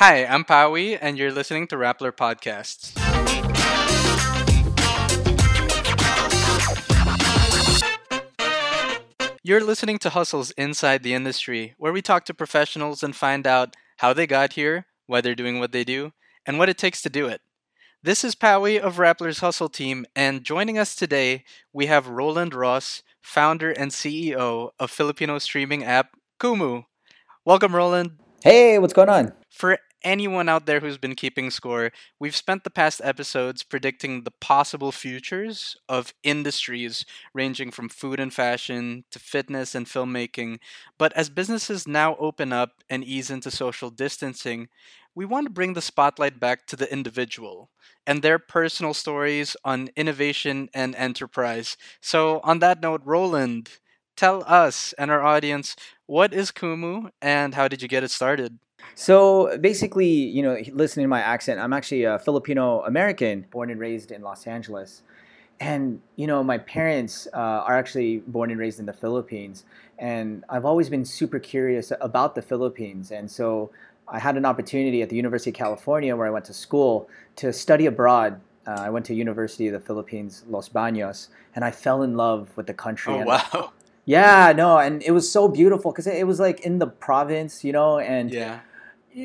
Hi, I'm Pawi, and you're listening to Rappler Podcasts. You're listening to Hustles Inside the Industry, where we talk to professionals and find out how they got here, why they're doing what they do, and what it takes to do it. This is Pawi of Rappler's Hustle Team, and joining us today, we have Roland Ros, founder and CEO of Filipino streaming app Kumu. Welcome, Roland. Hey, what's going on? For anyone out there who's been keeping score, we've spent the past episodes predicting the possible futures of industries ranging from food and fashion to fitness and filmmaking. But as businesses now open up and ease into social distancing, we want to bring the spotlight back to the individual and their personal stories on innovation and enterprise. So, on that note, Roland, tell us and our audience what is Kumu and how did you get it started? So basically, you know, listening to my accent, I'm actually a Filipino American, born and raised in Los Angeles. And, you know, my parents uh, are actually born and raised in the Philippines. And I've always been super curious about the Philippines. And so I had an opportunity at the University of California, where I went to school, to study abroad. Uh, I went to University of the Philippines, Los Baños, and I fell in love with the country. Oh, and wow. Yeah, no, and it was so beautiful because it was like in the province, you know, and Yeah.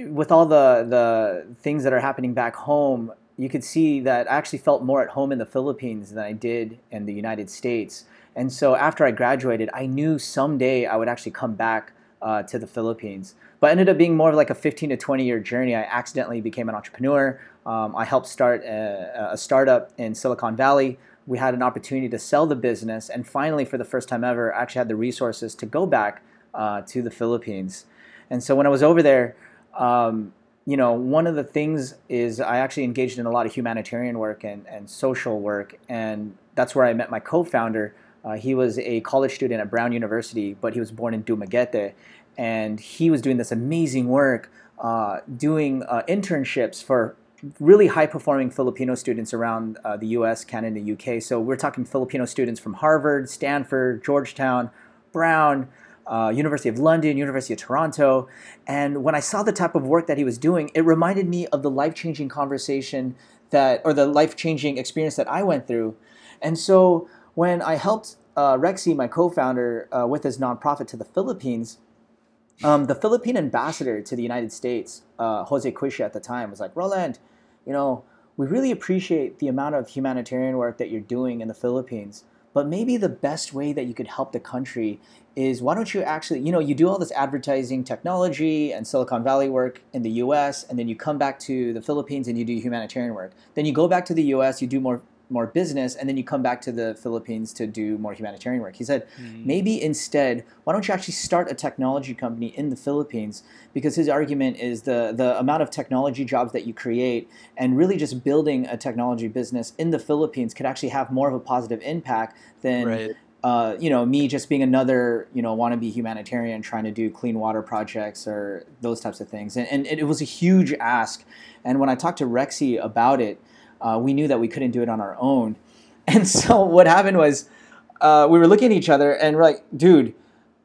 with all the the things that are happening back home, you could see that I actually felt more at home in the Philippines than I did in the United States. And so after I graduated, I knew someday I would actually come back uh, to the Philippines. But it ended up being more of like a 15 to 20 year journey. I accidentally became an entrepreneur. Um, I helped start a, a startup in Silicon Valley. We had an opportunity to sell the business, and finally, for the first time ever, actually had the resources to go back uh, to the Philippines. And so when I was over there, um, you know, one of the things is I actually engaged in a lot of humanitarian work and, and social work, and that's where I met my co-founder. Uh, he was a college student at Brown University, but he was born in Dumaguete, and he was doing this amazing work, uh, doing uh, internships for really high-performing Filipino students around uh, the U.S., Canada, U.K. So we're talking Filipino students from Harvard, Stanford, Georgetown, Brown, uh, University of London, University of Toronto. And when I saw the type of work that he was doing, it reminded me of the life changing conversation that, or the life changing experience that I went through. And so when I helped uh, Rexy, my co founder, uh, with his nonprofit to the Philippines, um, the Philippine ambassador to the United States, uh, Jose Cuisia at the time, was like, Roland, you know, we really appreciate the amount of humanitarian work that you're doing in the Philippines. But maybe the best way that you could help the country is why don't you actually, you know, you do all this advertising technology and Silicon Valley work in the US, and then you come back to the Philippines and you do humanitarian work. Then you go back to the US, you do more more business, and then you come back to the Philippines to do more humanitarian work. He said, Mm. maybe instead, why don't you actually start a technology company in the Philippines? Because his argument is the the amount of technology jobs that you create, and really just building a technology business in the Philippines could actually have more of a positive impact than Right. uh, you know, me just being another, you know, wannabe humanitarian trying to do clean water projects or those types of things. And, and it was a huge ask. And when I talked to Rexy about it, uh, we knew that we couldn't do it on our own. And so what happened was uh, we were looking at each other and we're like, dude,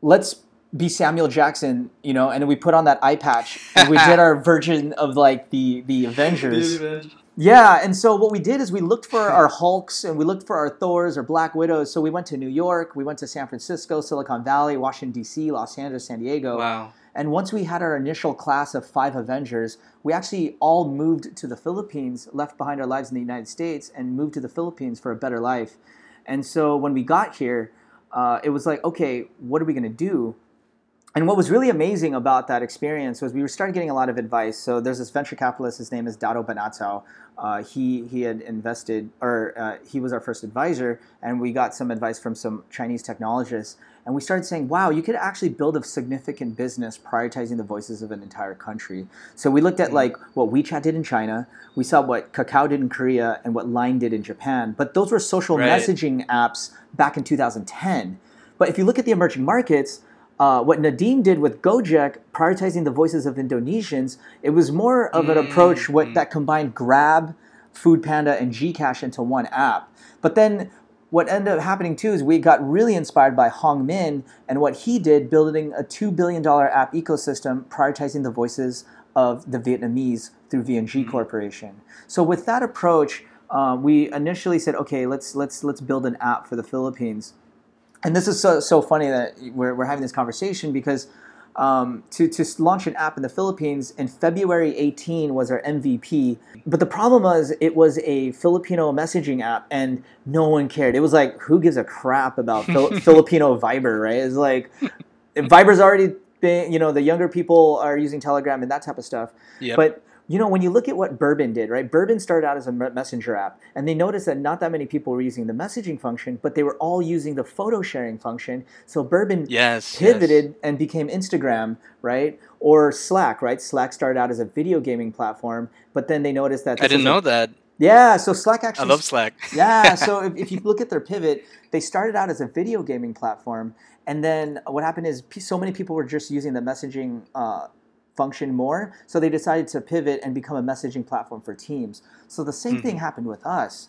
let's be Samuel Jackson, you know, and we put on that eye patch and we did our version of like the the Avengers. Yeah, and so what we did is we looked for our Hulks and we looked for our Thors or Black Widows. So we went to New York, we went to San Francisco, Silicon Valley, Washington D.C., Los Angeles, San Diego. Wow. And once we had our initial class of five Avengers, we actually all moved to the Philippines, left behind our lives in the United States, and moved to the Philippines for a better life. And so when we got here, uh, it was like, okay, what are we going to do? And what was really amazing about that experience was we were starting getting a lot of advice. So there's this venture capitalist. His name is Dado Banatao. Uh, he he had invested, or uh, he was our first advisor, and we got some advice from some Chinese technologists. And we started saying, wow, you could actually build a significant business prioritizing the voices of an entire country. So we looked at like what WeChat did in China, we saw what Kakao did in Korea, and what Line did in Japan. But those were social Right. messaging apps back in 2010. But if you look at the emerging markets, uh, what Nadiem did with Gojek, prioritizing the voices of Indonesians, it was more of an approach what, that combined Grab, Food Panda, and Gcash into one app. But then what ended up happening too is we got really inspired by Hong Minh and what he did, building a $2 billion app ecosystem, prioritizing the voices of the Vietnamese through VNG Corporation. So with that approach, uh, we initially said, okay, let's let's let's build an app for the Philippines. And this is so so funny that we're we're having this conversation because um, to, to launch an app in the Philippines in February 18 was our MVP. But the problem was it was a Filipino messaging app and no one cared. It was like, who gives a crap about Fil- Filipino Viber, right? It's like, Viber's already been, you know, the younger people are using Telegram and that type of stuff. Yep. But you know, when you look at what Burbn did, right? Burbn started out as a messenger app, and they noticed that not that many people were using the messaging function, but they were all using the photo sharing function. So Burbn yes, pivoted yes. and became Instagram, right? Or Slack, right? Slack started out as a video gaming platform, but then they noticed that I didn't know that. Yeah, so Slack actually. I love Slack. yeah, so if, if you look at their pivot, they started out as a video gaming platform, and then what happened is so many people were just using the messaging uh, function more. So they decided to pivot and become a messaging platform for teams. So the same mm-hmm. thing happened with us.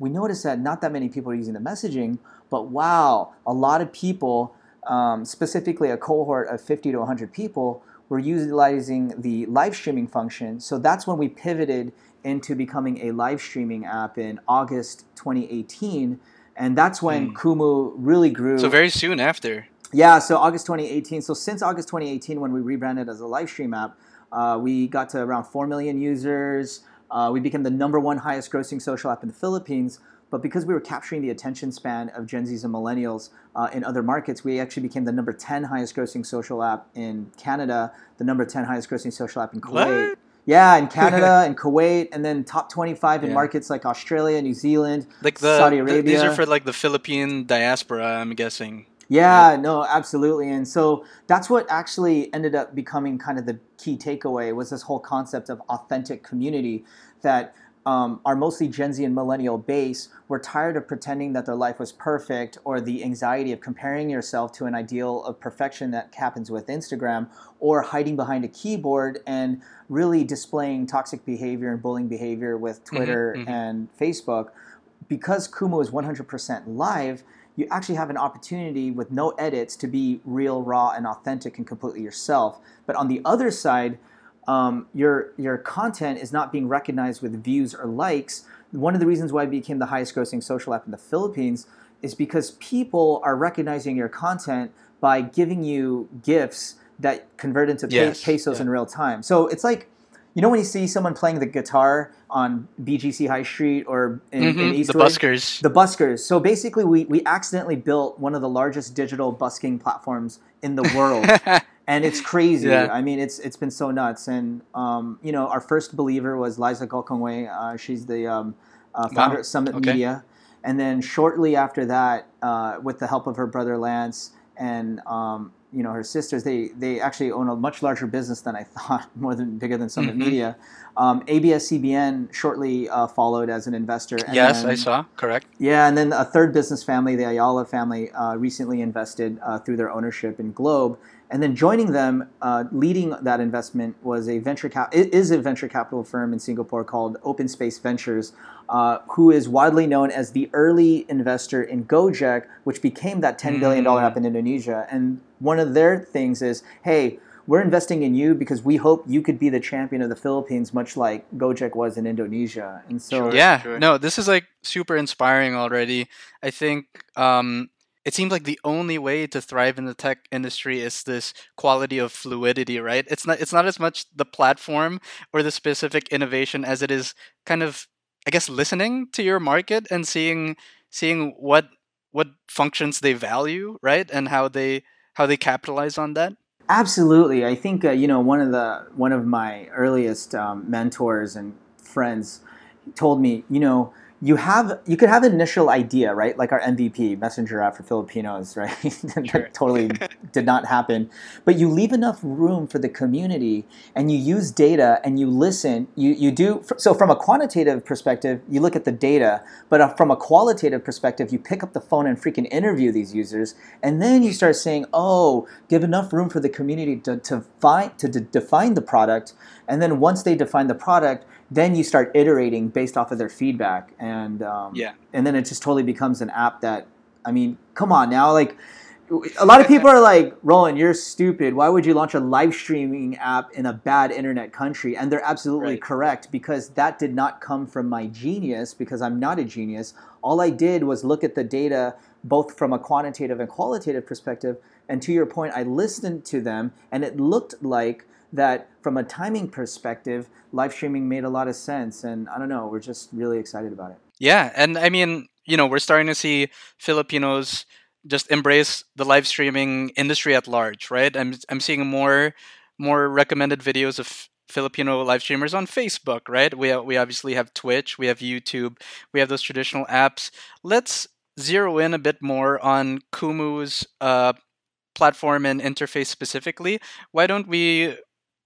We noticed that not that many people are using the messaging, but wow, a lot of people, um, specifically a cohort of 50 to 100 people, were utilizing the live streaming function. So that's when we pivoted into becoming a live streaming app in August 2018. And that's when mm. Kumu really grew. So very soon after. Yeah, so August 2018. So since August 2018, when we rebranded as a live stream app, uh, we got to around 4 million users. Uh, we became the number one highest grossing social app in the Philippines. But because we were capturing the attention span of Gen Zs and millennials uh, in other markets, we actually became the number 10 highest grossing social app in Canada, the number 10 highest grossing social app in Kuwait. What? Yeah, in Canada and Kuwait, and then top 25 in yeah. markets like Australia, New Zealand, like the, Saudi Arabia. The, these are for like the Philippine diaspora, I'm guessing. Yeah, no, absolutely. And so that's what actually ended up becoming kind of the key takeaway was this whole concept of authentic community that um, our mostly Gen Z and millennial base were tired of pretending that their life was perfect or the anxiety of comparing yourself to an ideal of perfection that happens with Instagram or hiding behind a keyboard and really displaying toxic behavior and bullying behavior with mm-hmm, Twitter mm-hmm, mm-hmm. and Facebook. Because Kumu is 100% live, you actually have an opportunity with no edits to be real, raw, and authentic and completely yourself. But on the other side, um, your your content is not being recognized with views or likes. One of the reasons why it became the highest grossing social app in the Philippines is because people are recognizing your content by giving you gifts that convert into yes. pesos yeah. in real time. So it's like you know when you see someone playing the guitar on BGC High Street or in, mm-hmm. in Eastwood? The buskers. The buskers. So basically, we, we accidentally built one of the largest digital busking platforms in the world. and it's crazy. Yeah. I mean, it's it's been so nuts. And, um, you know, our first believer was Lisa Gokongwei. Uh, she's the um, uh, founder wow. at Summit okay. Media. And then shortly after that, uh, with the help of her brother Lance and um, you know her sisters they they actually own a much larger business than I thought more than bigger than Summit mm-hmm. Media. Um, ABS-CBN shortly uh, followed as an investor. yes, then, I saw. Correct. Yeah, and then a third business family, the Ayala family, uh, recently invested uh, through their ownership in Globe. And then joining them, uh, leading that investment was a venture cap. It is a venture capital firm in Singapore called Open Space Ventures, uh, who is widely known as the early investor in Gojek, which became that ten billion dollar mm. app in Indonesia. And one of their things is, hey, we're investing in you because we hope you could be the champion of the Philippines, much like Gojek was in Indonesia. And so, sure, yeah, sure. no, this is like super inspiring already. I think. Um, it seems like the only way to thrive in the tech industry is this quality of fluidity, right? It's not it's not as much the platform or the specific innovation as it is kind of I guess listening to your market and seeing seeing what what functions they value, right? And how they how they capitalize on that. Absolutely. I think uh, you know one of the one of my earliest um, mentors and friends told me, you know, you have you could have an initial idea, right? Like our MVP, Messenger app for Filipinos, right? that totally did not happen. But you leave enough room for the community, and you use data, and you listen. You you do so from a quantitative perspective, you look at the data, but uh, from a qualitative perspective, you pick up the phone and freaking interview these users, and then you start saying, oh, give enough room for the community to to find to define the product, and then once they define the product then you start iterating based off of their feedback and um, yeah and then it just totally becomes an app that i mean come on now like a lot of people are like, Roland, you're stupid. Why would you launch a live streaming app in a bad internet country? And they're absolutely Right. correct because that did not come from my genius because I'm not a genius. All I did was look at the data both from a quantitative and qualitative perspective. And to your point, I listened to them and it looked like that from a timing perspective, live streaming made a lot of sense. And I don't know, we're just really excited about it. Yeah, and I mean, you know, we're starting to see Filipinos just embrace the live streaming industry at large, right? I'm I'm seeing more more recommended videos of Filipino live streamers on Facebook, right? We we obviously have Twitch, we have YouTube, we have those traditional apps. Let's zero in a bit more on Kumu's uh, platform and interface specifically. Why don't we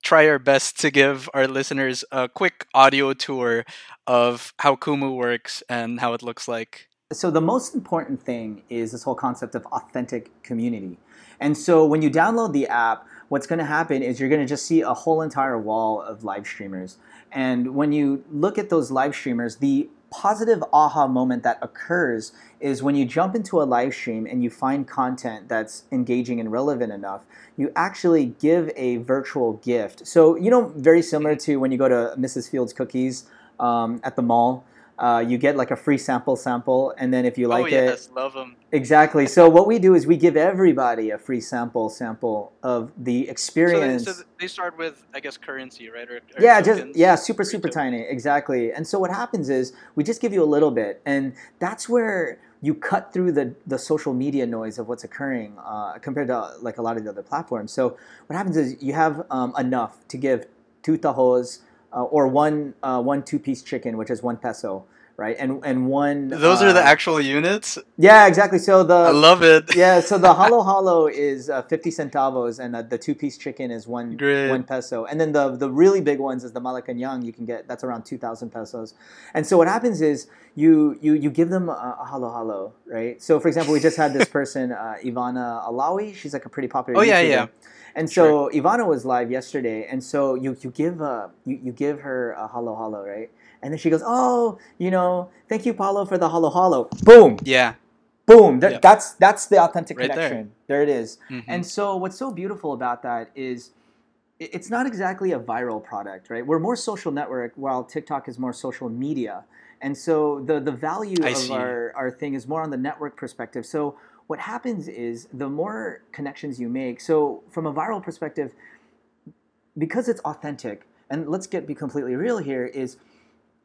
try our best to give our listeners a quick audio tour of how Kumu works and how it looks like? so the most important thing is this whole concept of authentic community. And so when you download the app, what's going to happen is you're going to just see a whole entire wall of live streamers. And when you look at those live streamers, the positive aha moment that occurs is when you jump into a live stream and you find content that's engaging and relevant enough, you actually give a virtual gift. So, you know, very similar to when you go to Mrs. Fields Cookies um, at the mall. Uh, you get like a free sample sample, and then if you like oh it, yes, love them. Exactly. So what we do is we give everybody a free sample sample of the So they, experience. so they start with, I guess, currency, right? Or, or yeah, just yeah, super super tokens. tiny. Exactly. And so what happens is we just give you a little bit, and that's where you cut through the the social media noise of what's occurring uh, compared to like a lot of the other platforms. So what happens is you have um, enough to give two tahos uh, or one uh, one two piece chicken, which is one peso. Right, and and one. Those are the uh, actual units. Yeah, exactly. So the I love it. yeah, so the halo halo is uh, fifty centavos, and uh, the two piece chicken is one Great. one peso, and then the the really big ones is the Malacañang. You can get that's around two thousand pesos, and so what happens is you you you give them a, a halo halo, right? So for example, we just had this person uh, Ivana Alawi. She's like a pretty popular. Oh, yeah, yeah. And so Ivana was live yesterday, and so you you give uh you, you give her a halo halo, right? And then she goes, oh, you know, thank you, Paulo, for the halo halo. Boom, Yeah. boom Th- Yeah. that's that's the authentic Right there. connection there. it is Mhm. and so what's so beautiful about that is it's not exactly a viral product right we're more social network while tiktok is more social media and so the the value I of see. our, our thing is more on the network perspective so what happens is the more connections you make so from a viral perspective because it's authentic and let's get be completely real here is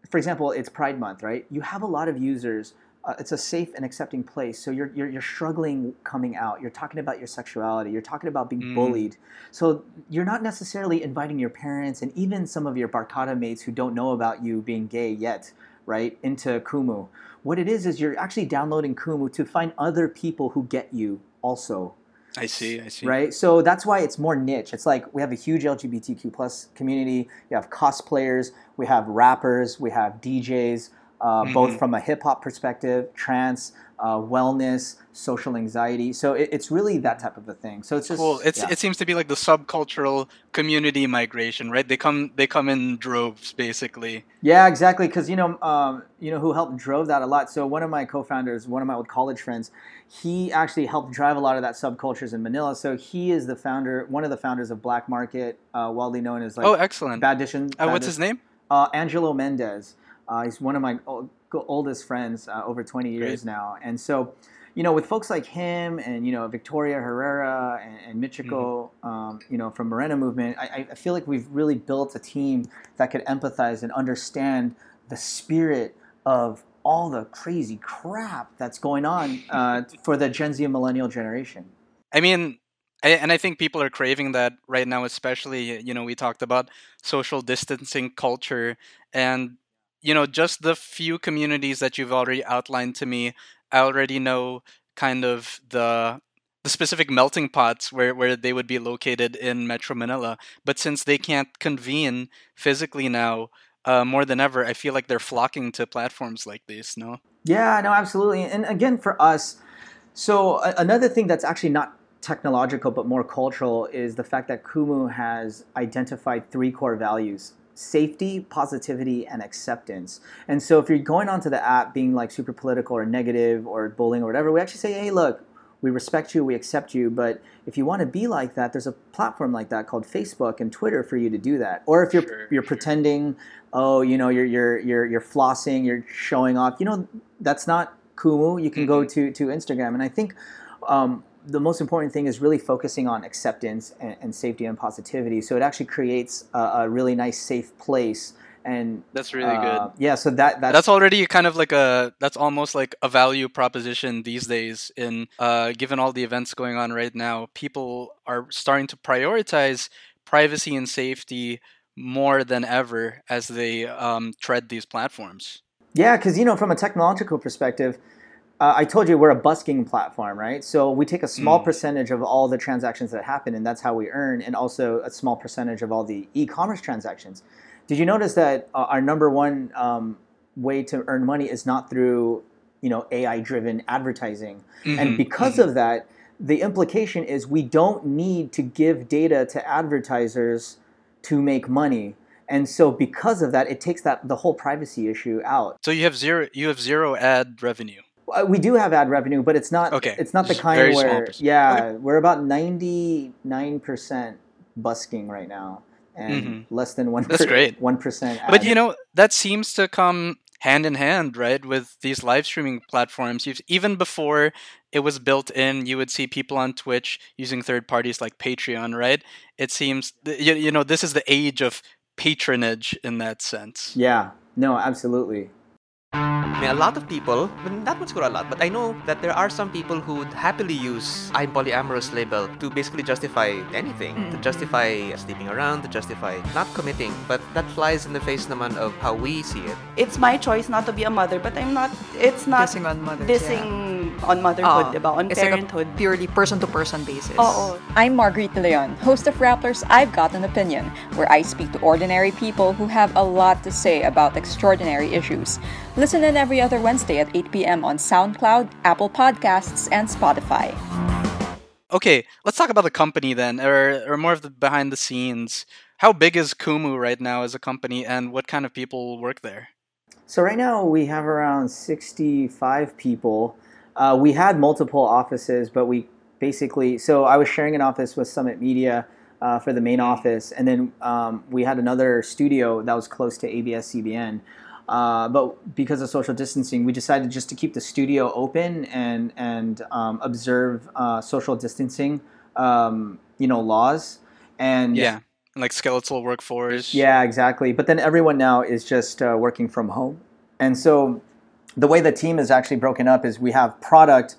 for example it's pride month right you have a lot of users uh, it's a safe and accepting place so you're, you're you're struggling coming out you're talking about your sexuality you're talking about being Mm. bullied so you're not necessarily inviting your parents and even some of your barkada mates who don't know about you being gay yet right into kumu what it is is you're actually downloading kumu to find other people who get you also I see. I see. right so that's why it's more niche it's like we have a huge lgbtq plus community you have cosplayers we have rappers we have djs uh, both Mhm. from a hip-hop perspective trance uh, wellness social anxiety so it, it's really that type of a thing so it's just Cool. It's yeah. it seems to be like the subcultural community migration, right? They come they come in droves, basically. Yeah, exactly. Because you know, um, you know who helped drove that a lot. So one of my co-founders, one of my old college friends, he actually helped drive a lot of that subcultures in Manila. So he is the founder, one of the founders of Black Market, uh, widely known as like oh, excellent. Bad Edition. Uh, what's his name? Uh, Angelo Mendez. Uh, he's one of my ol- oldest friends, uh, over 20 years Great. now. And so, you know, with folks like him and, you know, Victoria Herrera and, and Michiko, Mm-hmm. um, you know, from Morena Movement, I, I feel like we've really built a team that could empathize and understand the spirit of all the crazy crap that's going on uh, for the Gen Z and millennial generation. I mean, I, and I think people are craving that right now, especially, you know, we talked about social distancing culture and, you know, just the few communities that you've already outlined to me, I already know kind of the the specific melting pots where, where they would be located in Metro Manila. But since they can't convene physically now, uh, more than ever, I feel like they're flocking to platforms like this, no? Yeah, no, absolutely. And again, for us, so a- another thing that's actually not technological but more cultural is the fact that Kumu has identified three core values safety, positivity, and acceptance. And so if you're going onto the app being like super political or negative or bullying or whatever, we actually say, hey, look, we respect you, we accept you, but if you want to be like that, there's a platform like that called Facebook and Twitter for you to do that. Or if you're Sure, you're sure. pretending, oh, you know, you're you're you're you're flossing, you're showing off. You know, that's not Kumu. You can go to to Instagram, and I think. Um, the most important thing is really focusing on acceptance and, and safety and positivity. So it actually creates a, a really nice, safe place. And That's really uh, good. Yeah. So that that's, That's already kind of like a that's almost like a value proposition these days in uh given all the events going on right now people are starting to prioritize privacy and safety more than ever as they um, tread these platforms Yeah, because you know, from a technological perspective, uh, I told you we're a busking platform, right? So we take a small Mm. percentage of all the transactions that happen, and that's how we earn, and also a small percentage of all the e-commerce transactions. Did you notice that uh, our number one um, way to earn money is not through you know AI-driven advertising, and Mhm, because mhm. of that, the implication is we don't need to give data to advertisers to make money. And so because of that, it takes that the whole privacy issue out. so you have zero you have zero ad revenue We do have ad revenue, but it's not. Okay, It's not the kind very where. Yeah, we're about ninety nine percent busking right now, and Mhm. less than one. That's great. One percent. But you know that seems to come hand in hand, right, with these live streaming platforms. You've, even before it was built in, you would see people on Twitch using third parties like Patreon, right? It seems th- you, you know this is the age of patronage in that sense. Yeah. No. Absolutely. I mean, a lot of people, well, not much a lot, but I know that there are some people who would happily use I'm polyamorous label to basically justify anything, to Mm. justify sleeping around, to justify not committing. But that flies in the face naman of how we see it. It's my choice not to be a mother, but I'm not. It's not Dissing on mothers, dissing on motherhood, Oo. diba? On It's like a purely person-to-person basis. Oo. I'm Marguerite Leon, host of Rapplers I've Got an Opinion, where I speak to ordinary people who have a lot to say about extraordinary issues. Listen in every other Wednesday at 8 p.m. on SoundCloud, Apple Podcasts, and Spotify. Okay, let's talk about the company then, or or more of the behind the scenes. How big is Kumu right now as a company, and what kind of people work there? So right now we have around 65 people. Uh, we had multiple offices, but we basically so I was sharing an office with Summit Media uh, for the main office, and then um, we had another studio that was close to ABS CBN. Uh, but because of social distancing, we decided just to keep the studio open and and um, observe uh, social distancing, um, you know, laws. And Yeah, like skeletal workforce. yeah, exactly. But then everyone now is just uh, working from home. And so the way the team is actually broken up is we have product,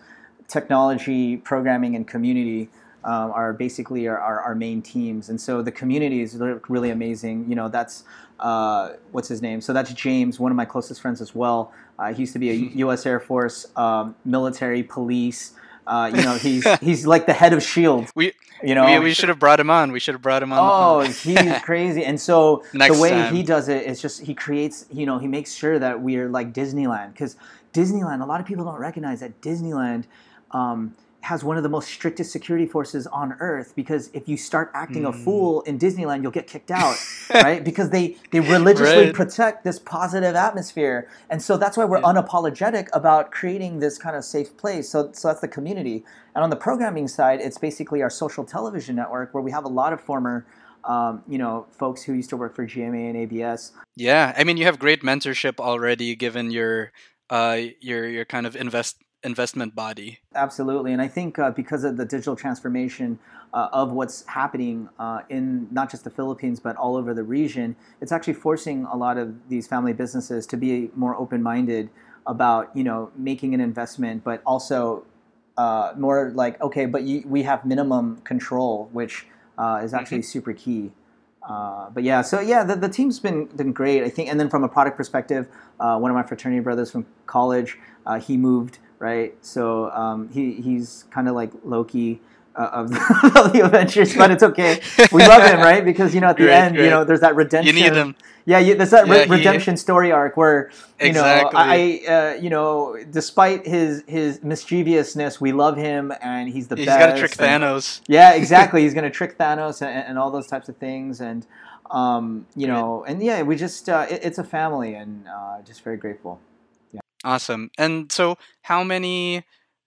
technology, programming, and community um, are basically our, our, our main teams. And so the community is really amazing. You know, that's uh, what's his name? So that's James, one of my closest friends as well. Uh, he used to be a U.S. Air Force um, military police. Uh, you know, he's he's like the head of Shield. We You know, we, we should have brought him on. We should have brought him on. the Oh, he's crazy. And so the way time. he does it is just he creates, you know, he makes sure that we are like Disneyland because Disneyland. A lot of people don't recognize that Disneyland um, has one of the most strictest security forces on earth because if you start acting a Hmm. fool in Disneyland, you'll get kicked out, right? Because they they religiously Right. protect this positive atmosphere, and so that's why we're Yeah. unapologetic about creating this kind of safe place. So so that's the community, and on the programming side, it's basically our social television network where we have a lot of former. Um, you know, folks who used to work for GMA and ABS. Yeah, I mean, you have great mentorship already, given your uh your your kind of invest investment body. Absolutely, and I think uh, because of the digital transformation uh, of what's happening uh, in not just the Philippines but all over the region, it's actually forcing a lot of these family businesses to be more open-minded about you know making an investment, but also uh, more like okay, but you, we have minimum control, which uh, is actually super key. Uh, but yeah, so yeah, the, the team's been been great. I think, and then from a product perspective, uh, one of my fraternity brothers from college, uh, he moved right. So um, he he's kind of like Loki uh, of, the, of the Avengers, but it's okay. We love him, right? Because you know at the Great, end, you know, there's that redemption. You need him. Yeah, you, there's that re- Yeah, he- redemption story arc where you know Exactly. I, uh, you know, despite his his mischievousness, we love him and he's the He's best. He's got to trick and- Thanos. yeah, exactly. He's going to trick Thanos and, and all those types of things, and um, you know, and yeah, we just uh, it, it's a family, and uh, just very grateful. Awesome. And so, how many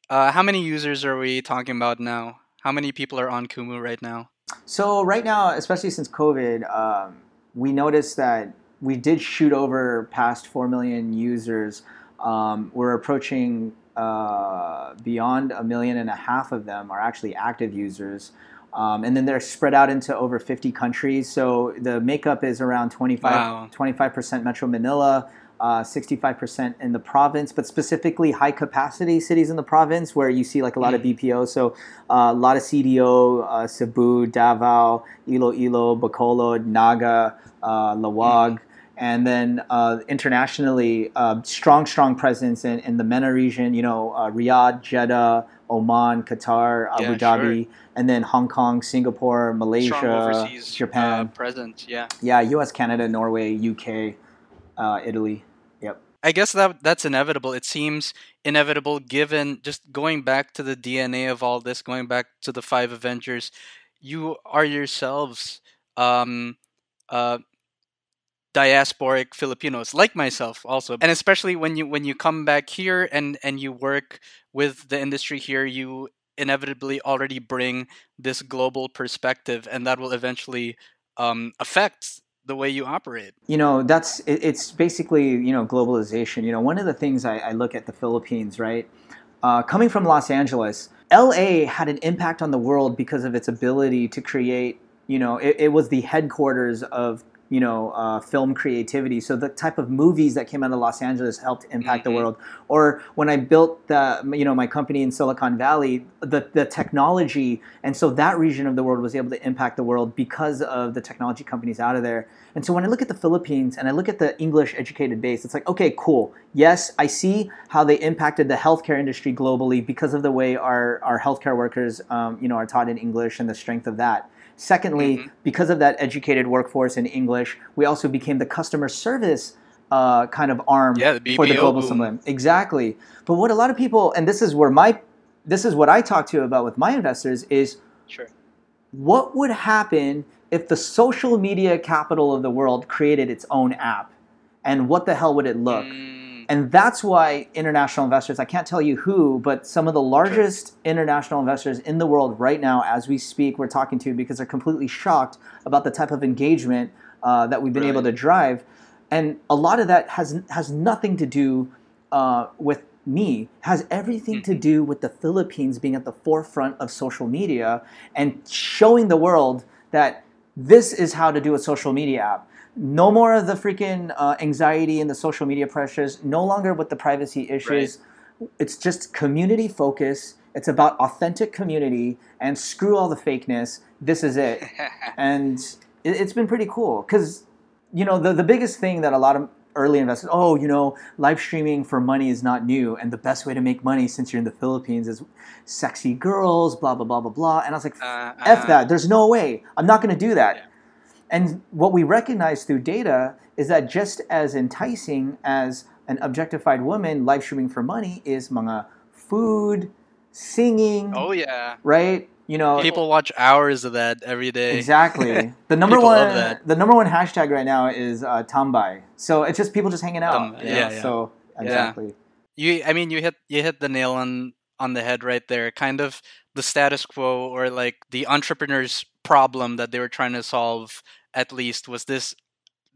Uh, how many users are we talking about now? How many people are on Kumu right now? So right now, especially since COVID, um, we noticed that we did shoot over past four million users. Um, we're approaching uh, beyond a million and a half of them are actually active users. Um, and then they're spread out into over 50 countries. So the makeup is around 25, Wow. 25% Metro Manila, uh, 65% in the province, but specifically high capacity cities in the province where you see like a lot of BPO. So uh, a lot of CDO, uh, Cebu, Davao, Iloilo, Bacolod, Naga, uh, Laoag. And then uh, internationally, uh, strong, strong presence in, in the MENA region, you know, uh, Riyadh, Jeddah, Oman, Qatar, Abu Yeah, Dhabi, and then Hong Kong, Singapore, Malaysia, overseas Japan. present. Yeah. yeah, US, Canada, Norway, UK, uh, Italy. I guess that that's inevitable. It seems inevitable given just going back to the DNA of all this, going back to the five Avengers. You are yourselves um, uh, diasporic Filipinos, like myself, also, and especially when you when you come back here and and you work with the industry here, you inevitably already bring this global perspective, and that will eventually um, affect the way you operate. you know that's it, it's basically you know globalization you know one of the things i, I look at the philippines right uh, coming from los angeles la had an impact on the world because of its ability to create you know it, it was the headquarters of you know uh, film creativity so the type of movies that came out of los angeles helped impact the Mhm. world or when i built the you know my company in silicon valley the, the technology and so that region of the world was able to impact the world because of the technology companies out of there and so when I look at the Philippines and I look at the English educated base, it's like, okay, cool. Yes, I see how they impacted the healthcare industry globally because of the way our, our healthcare workers, um, you know, are taught in English and the strength of that. Secondly, Mhm. because of that educated workforce in English, we also became the customer service uh, kind of arm Yeah, the for the global boom. summit. Exactly. But what a lot of people, and this is where my, this is what I talk to you about with my investors is Sure. what would happen if the social media capital of the world created its own app and what the hell would it look Mm, and that's why international investors i can't tell you who but some of the largest international investors in the world right now as we speak we're talking to because they're completely shocked about the type of engagement uh, that we've been able to drive. And a lot of that has has nothing to do uh, with me. Has everything to Mhm. do with the Philippines being at the forefront of social media and showing the world that this is how to do a social media app. No more of the freaking uh, anxiety and the social media pressures. No longer with the privacy issues. It's just community focus. It's about authentic community and screw all the fakeness. This is it and it, it's been pretty cool because you know the, the biggest thing that a lot of early investors oh you know live streaming for money is not new and the best way to make money since you're in the philippines is sexy girls blah blah blah blah blah and i was like Uh, f uh, that there's no way i'm not going to do that Yeah. And what we recognize through data is that just as enticing as an objectified woman live streaming for money is mga food singing Oh yeah. right you know People watch hours of that every day. Exactly. The number People one love that. the number one hashtag right now is uh, tambay. So it's just people just hanging out. Tambay, you yeah, yeah. So exactly. You, I mean, you hit you hit the nail on on the head right there. Kind of the status quo, or like the entrepreneur's problem that they were trying to solve. At least was this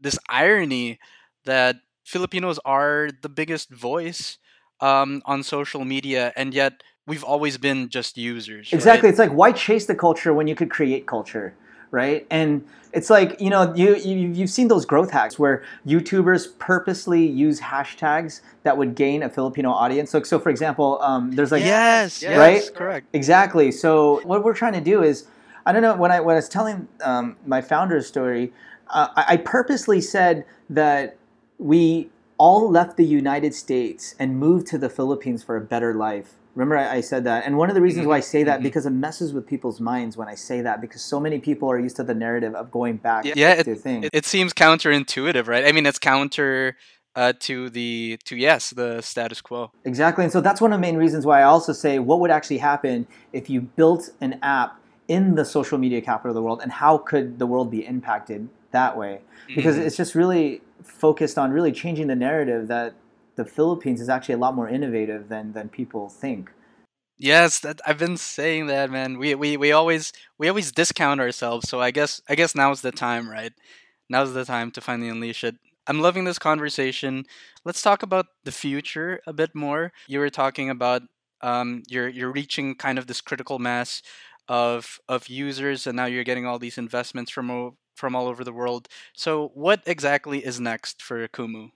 this irony that Filipinos are the biggest voice um, on social media, and yet we've always been just users. right? Exactly. It's like why chase the culture when you could create culture, right? And it's like you know you, you you've seen those growth hacks where YouTubers purposely use hashtags that would gain a Filipino audience. So so for example, um, there's like yes, yes, Right? correct. Exactly. So what we're trying to do is, I don't know when I when I was telling um, my founder's story, uh, I, I purposely said that we all left the United States and moved to the Philippines for a better life. Remember, I, I said that, and one of the reasons why I say that Mhm. because it messes with people's minds when I say that because so many people are used to the narrative of going back Yeah, to things. It, it seems counterintuitive, right? I mean, it's counter uh, to the to yes, the status quo. Exactly. And so that's one of the main reasons why I also say what would actually happen if you built an app in the social media capital of the world and how could the world be impacted that way? Because Mhm. it's just really focused on really changing the narrative that the Philippines is actually a lot more innovative than, than people think. Yes, that, I've been saying that, man. We, we we always we always discount ourselves. So I guess I guess now's the time, right? Now's the time to finally unleash it. I'm loving this conversation. Let's talk about the future a bit more. You were talking about um, you're you're reaching kind of this critical mass of of users, and now you're getting all these investments from from all over the world. So, what exactly is next for Kumu?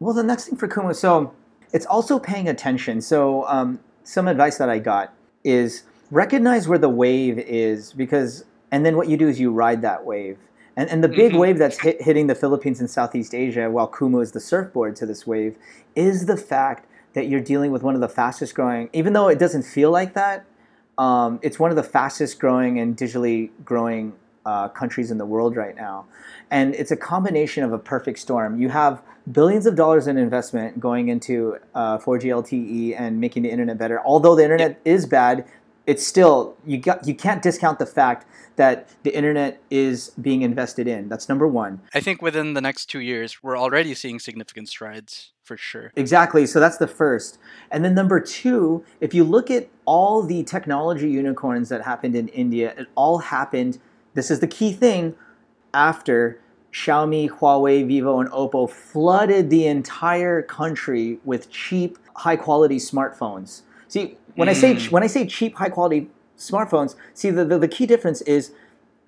Well, the next thing for Kumu, so it's also paying attention. So, um, some advice that I got is recognize where the wave is because, and then what you do is you ride that wave. And, and the big Mhm. wave that's hit, hitting the Philippines and Southeast Asia, while Kumu is the surfboard to this wave, is the fact that you're dealing with one of the fastest growing, even though it doesn't feel like that, um, it's one of the fastest growing and digitally growing uh, countries in the world right now. And it's a combination of a perfect storm. You have billions of dollars in investment going into uh, 4G LTE and making the internet better. Although the internet is bad, it's still you got you can't discount the fact that the internet is being invested in. That's number one. I think within the next two years, we're already seeing significant strides for sure. Exactly. So that's the first. And then number two, if you look at all the technology unicorns that happened in India, it all happened, this is the key thing, after Xiaomi, Huawei, Vivo, and Oppo flooded the entire country with cheap, high quality smartphones. See, when I say Mm. when I say cheap, high quality smartphones, see the, the, the key difference is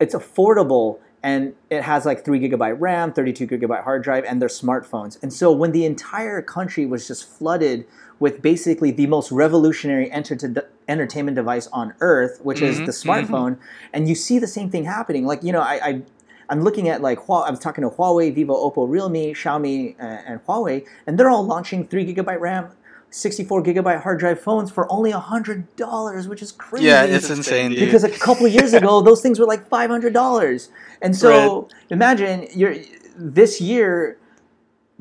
it's affordable and it has like 3 gigabyte RAM, 32 gigabyte hard drive, and they're smartphones. And so when the entire country was just flooded with basically the most revolutionary enter- entertainment device on earth, which is Mhm, the smartphone, and you see the same thing happening. Like, you know, I, I I'm looking at like I was talking to Huawei, Vivo, Oppo, Realme, Xiaomi, uh, and Huawei, and they're all launching three gigabyte RAM, 64 gigabyte hard drive phones for only hundred dollars, which is crazy. Yeah, it's insane, dude. because a couple years ago those things were like five hundred dollars, and so imagine you're this year.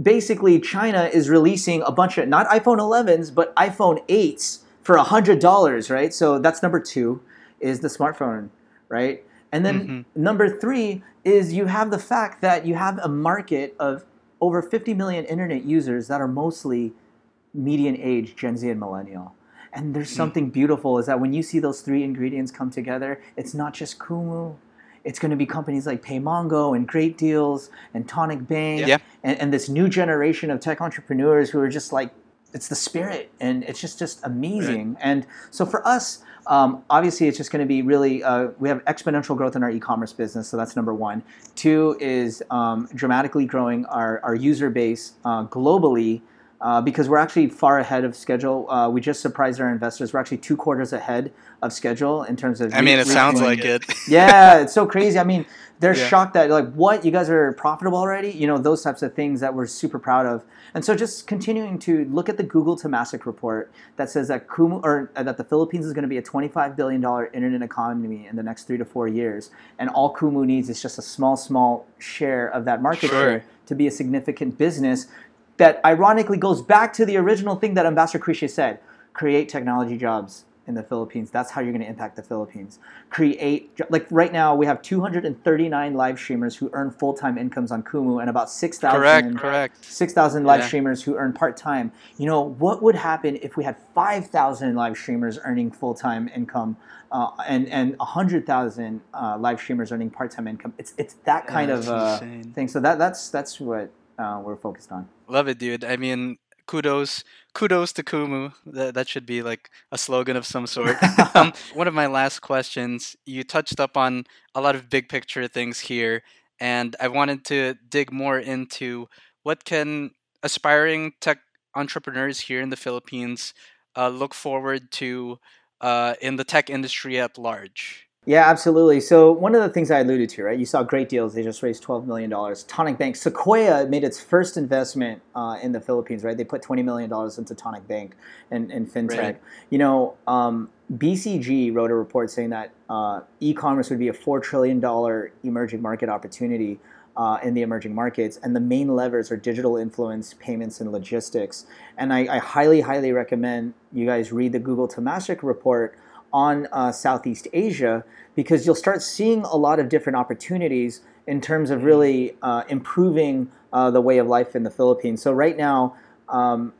Basically, China is releasing a bunch of not iPhone 11s but iPhone 8s for hundred dollars, right? So that's number two, is the smartphone, right? And then Mhm. number three is you have the fact that you have a market of over 50 million internet users that are mostly median age Gen Z and millennial. And there's something beautiful is that when you see those three ingredients come together, it's not just Kumu. It's going to be companies like Paymongo and Great Deals and Tonik Bank Yeah. and, and this new generation of tech entrepreneurs who are just like, it's the spirit and it's just just amazing. And so for us, um, obviously, it's just going to be really. Uh, we have exponential growth in our e-commerce business, so that's number one. Two is um, dramatically growing our, our user base uh, globally uh, because we're actually far ahead of schedule. Uh, we just surprised our investors. We're actually two quarters ahead of schedule in terms of. I mean, it re- sounds like it. yeah, it's so crazy. I mean, they're Yeah. shocked that like, what you guys are profitable already. You know, those types of things that we're super proud of. And so, just continuing to look at the Google Temasek report that says that Kumu, or uh, that the Philippines is going to be a 25 billion dollar internet economy in the next three to four years, and all Kumu needs is just a small, small share of that market Sure. share to be a significant business. That ironically goes back to the original thing that Ambassador Cuisia said: create technology jobs in the Philippines. That's how you're going to impact the Philippines. Create like right now we have 239 live streamers who earn full time incomes on Kumu, and about 6,000 Correct, correct. 6,000 live Yeah. streamers who earn part time. You know, what would happen if we had 5,000 live streamers earning full time income uh, and, and 100,000 uh, live streamers earning part time income? It's, it's that kind That's of uh, thing. So that, that's, that's what uh, we're focused on. Love it, dude. I mean, kudos, kudos to Kumu. That that should be like a slogan of some sort. um, one of my last questions. You touched up on a lot of big picture things here, and I wanted to dig more into what can aspiring tech entrepreneurs here in the Philippines uh, look forward to uh, in the tech industry at large. Yeah, absolutely. So one of the things I alluded to, right? You saw great deals. They just raised twelve million dollars. Tonik Bank, Sequoia made its first investment uh, in the Philippines, right? They put twenty million dollars into Tonik Bank and, and fintech. Right. You know, um, BCG wrote a report saying that uh, e-commerce would be a four trillion dollar emerging market opportunity. Uh, in the emerging markets, and the main levers are digital influence, payments, and logistics. And I, I highly, highly recommend you guys read the Google Temasek report on uh, Southeast Asia because you'll start seeing a lot of different opportunities in terms of really uh, improving uh, the way of life in the Philippines. So right now, um,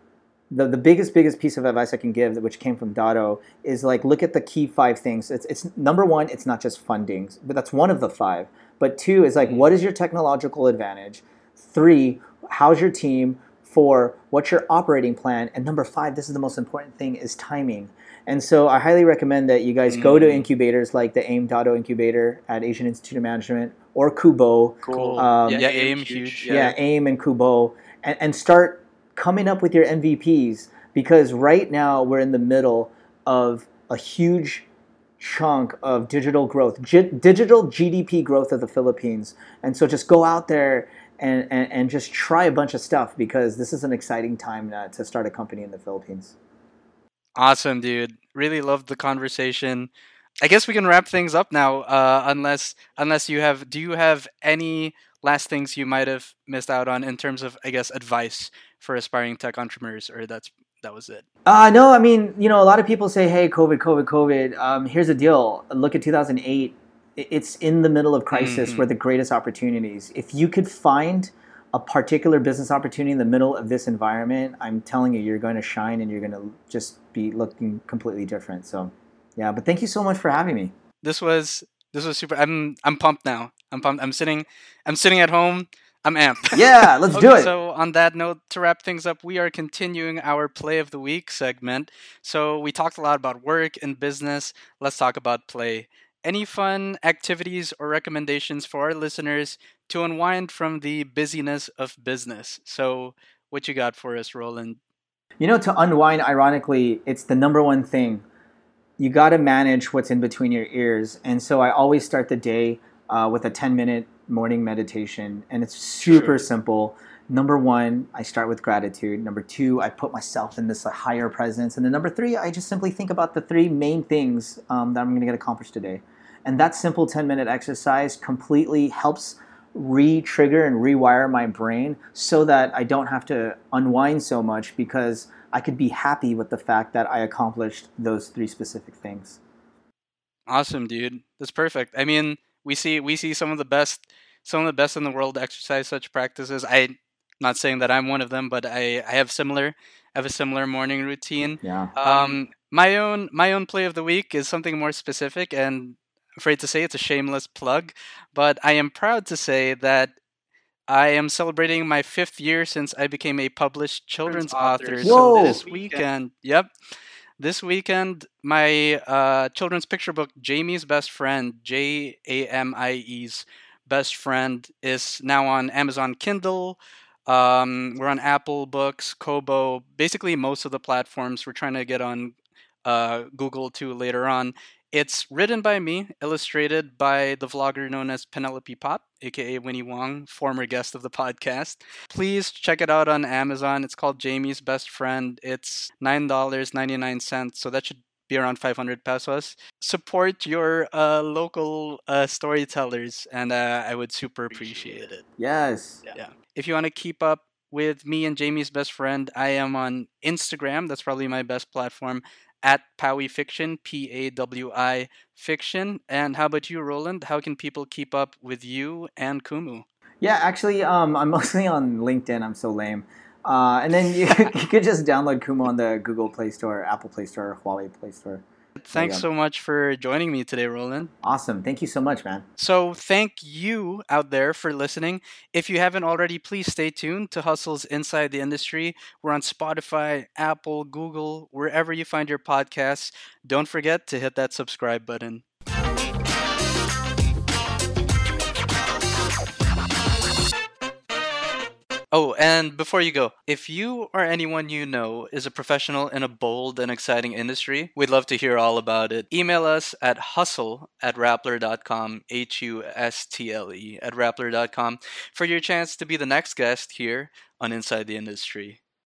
the, the biggest biggest piece of advice I can give, which came from Dado, is like look at the key five things. It's it's number one, it's not just funding, but that's one of the five. But two is like what is your technological advantage? Three, how's your team? Four, what's your operating plan? And number five, this is the most important thing, is timing. And so I highly recommend that you guys go to Mm. incubators like the AIM Dado Incubator at Asian Institute of Management or QBO. Cool. Um, yeah, aim huge. yeah, AIM and QBO, and, and start coming up with your MVPs because right now we're in the middle of a huge chunk of digital growth, G- digital GDP growth of the Philippines. And so just go out there and, and, and just try a bunch of stuff because this is an exciting time uh, to start a company in the Philippines. Awesome, dude. Really loved the conversation. I guess we can wrap things up now. Uh, unless unless you have, do you have any last things you might have missed out on in terms of, I guess, advice for aspiring tech entrepreneurs, or that's that was it? Uh, no, I mean, you know, a lot of people say, hey, COVID, COVID, COVID. Um, here's the deal. Look at 2008. It's in the middle of crisis Mhm. where the greatest opportunities. If you could find a particular business opportunity in the middle of this environment, I'm telling you, you're going to shine and you're going to just be looking completely different. So, yeah, but thank you so much for having me. This was this was super. I'm I'm pumped now. I'm pumped. I'm sitting I'm sitting at home. I'm amped. Yeah, let's do it. So, on that note, to wrap things up, we are continuing our Play of the Week segment. So, we talked a lot about work and business. Let's talk about play. Any fun activities or recommendations for our listeners to unwind from the busyness of business? So, what you got for us, Roland? You know, to unwind, ironically, it's the number one thing. You got to manage what's in between your ears. And so I always start the day uh, with a 10 minute morning meditation. And it's super Sure. simple. Number one, I start with gratitude. Number two, I put myself in this higher presence. And then number three, I just simply think about the three main things um, that I'm going to get accomplished today. And that simple 10 minute exercise completely helps re trigger and rewire my brain so that I don't have to unwind so much because I could be happy with the fact that I accomplished those three specific things. Awesome, dude. That's perfect. I mean, we see we see some of the best some of the best in the world exercise such practices. I not saying that I'm one of them, but I, I have similar I have a similar morning routine. Yeah. Um, my own my own play of the week is something more specific, and afraid to say it's a shameless plug, but I am proud to say that I am celebrating my fifth year since I became a published children's author. So Whoa. this weekend, yep, this weekend, my uh, children's picture book, Jamie's Best Friend, J A M I E's Best Friend, is now on Amazon Kindle. Um, we're on Apple Books, Kobo, basically most of the platforms. We're trying to get on uh, Google too later on. It's written by me, illustrated by the vlogger known as Penelope Pop, aka Winnie Wong, former guest of the podcast. Please check it out on Amazon. It's called Jamie's Best Friend. It's $9.99, so that should be around 500 pesos. Support your uh, local uh, storytellers, and uh, I would super appreciate it. Yes. Yeah. If you want to keep up with me and Jamie's best friend, I am on Instagram. That's probably my best platform at Pawi Fiction, P A W I Fiction. And how about you, Roland? How can people keep up with you and Kumu? Yeah, actually, um, I'm mostly on LinkedIn. I'm so lame. Uh, and then you, you could just download Kumu on the Google Play Store, Apple Play Store, Huawei Play Store. Thanks so much for joining me today, Roland. Awesome. Thank you so much, man. So, thank you out there for listening. If you haven't already, please stay tuned to Hustles Inside the Industry. We're on Spotify, Apple, Google, wherever you find your podcasts. Don't forget to hit that subscribe button. Oh, and before you go, if you or anyone you know is a professional in a bold and exciting industry, we'd love to hear all about it. Email us at hustle at rappler.com, H U S T L E, at rappler.com, for your chance to be the next guest here on Inside the Industry.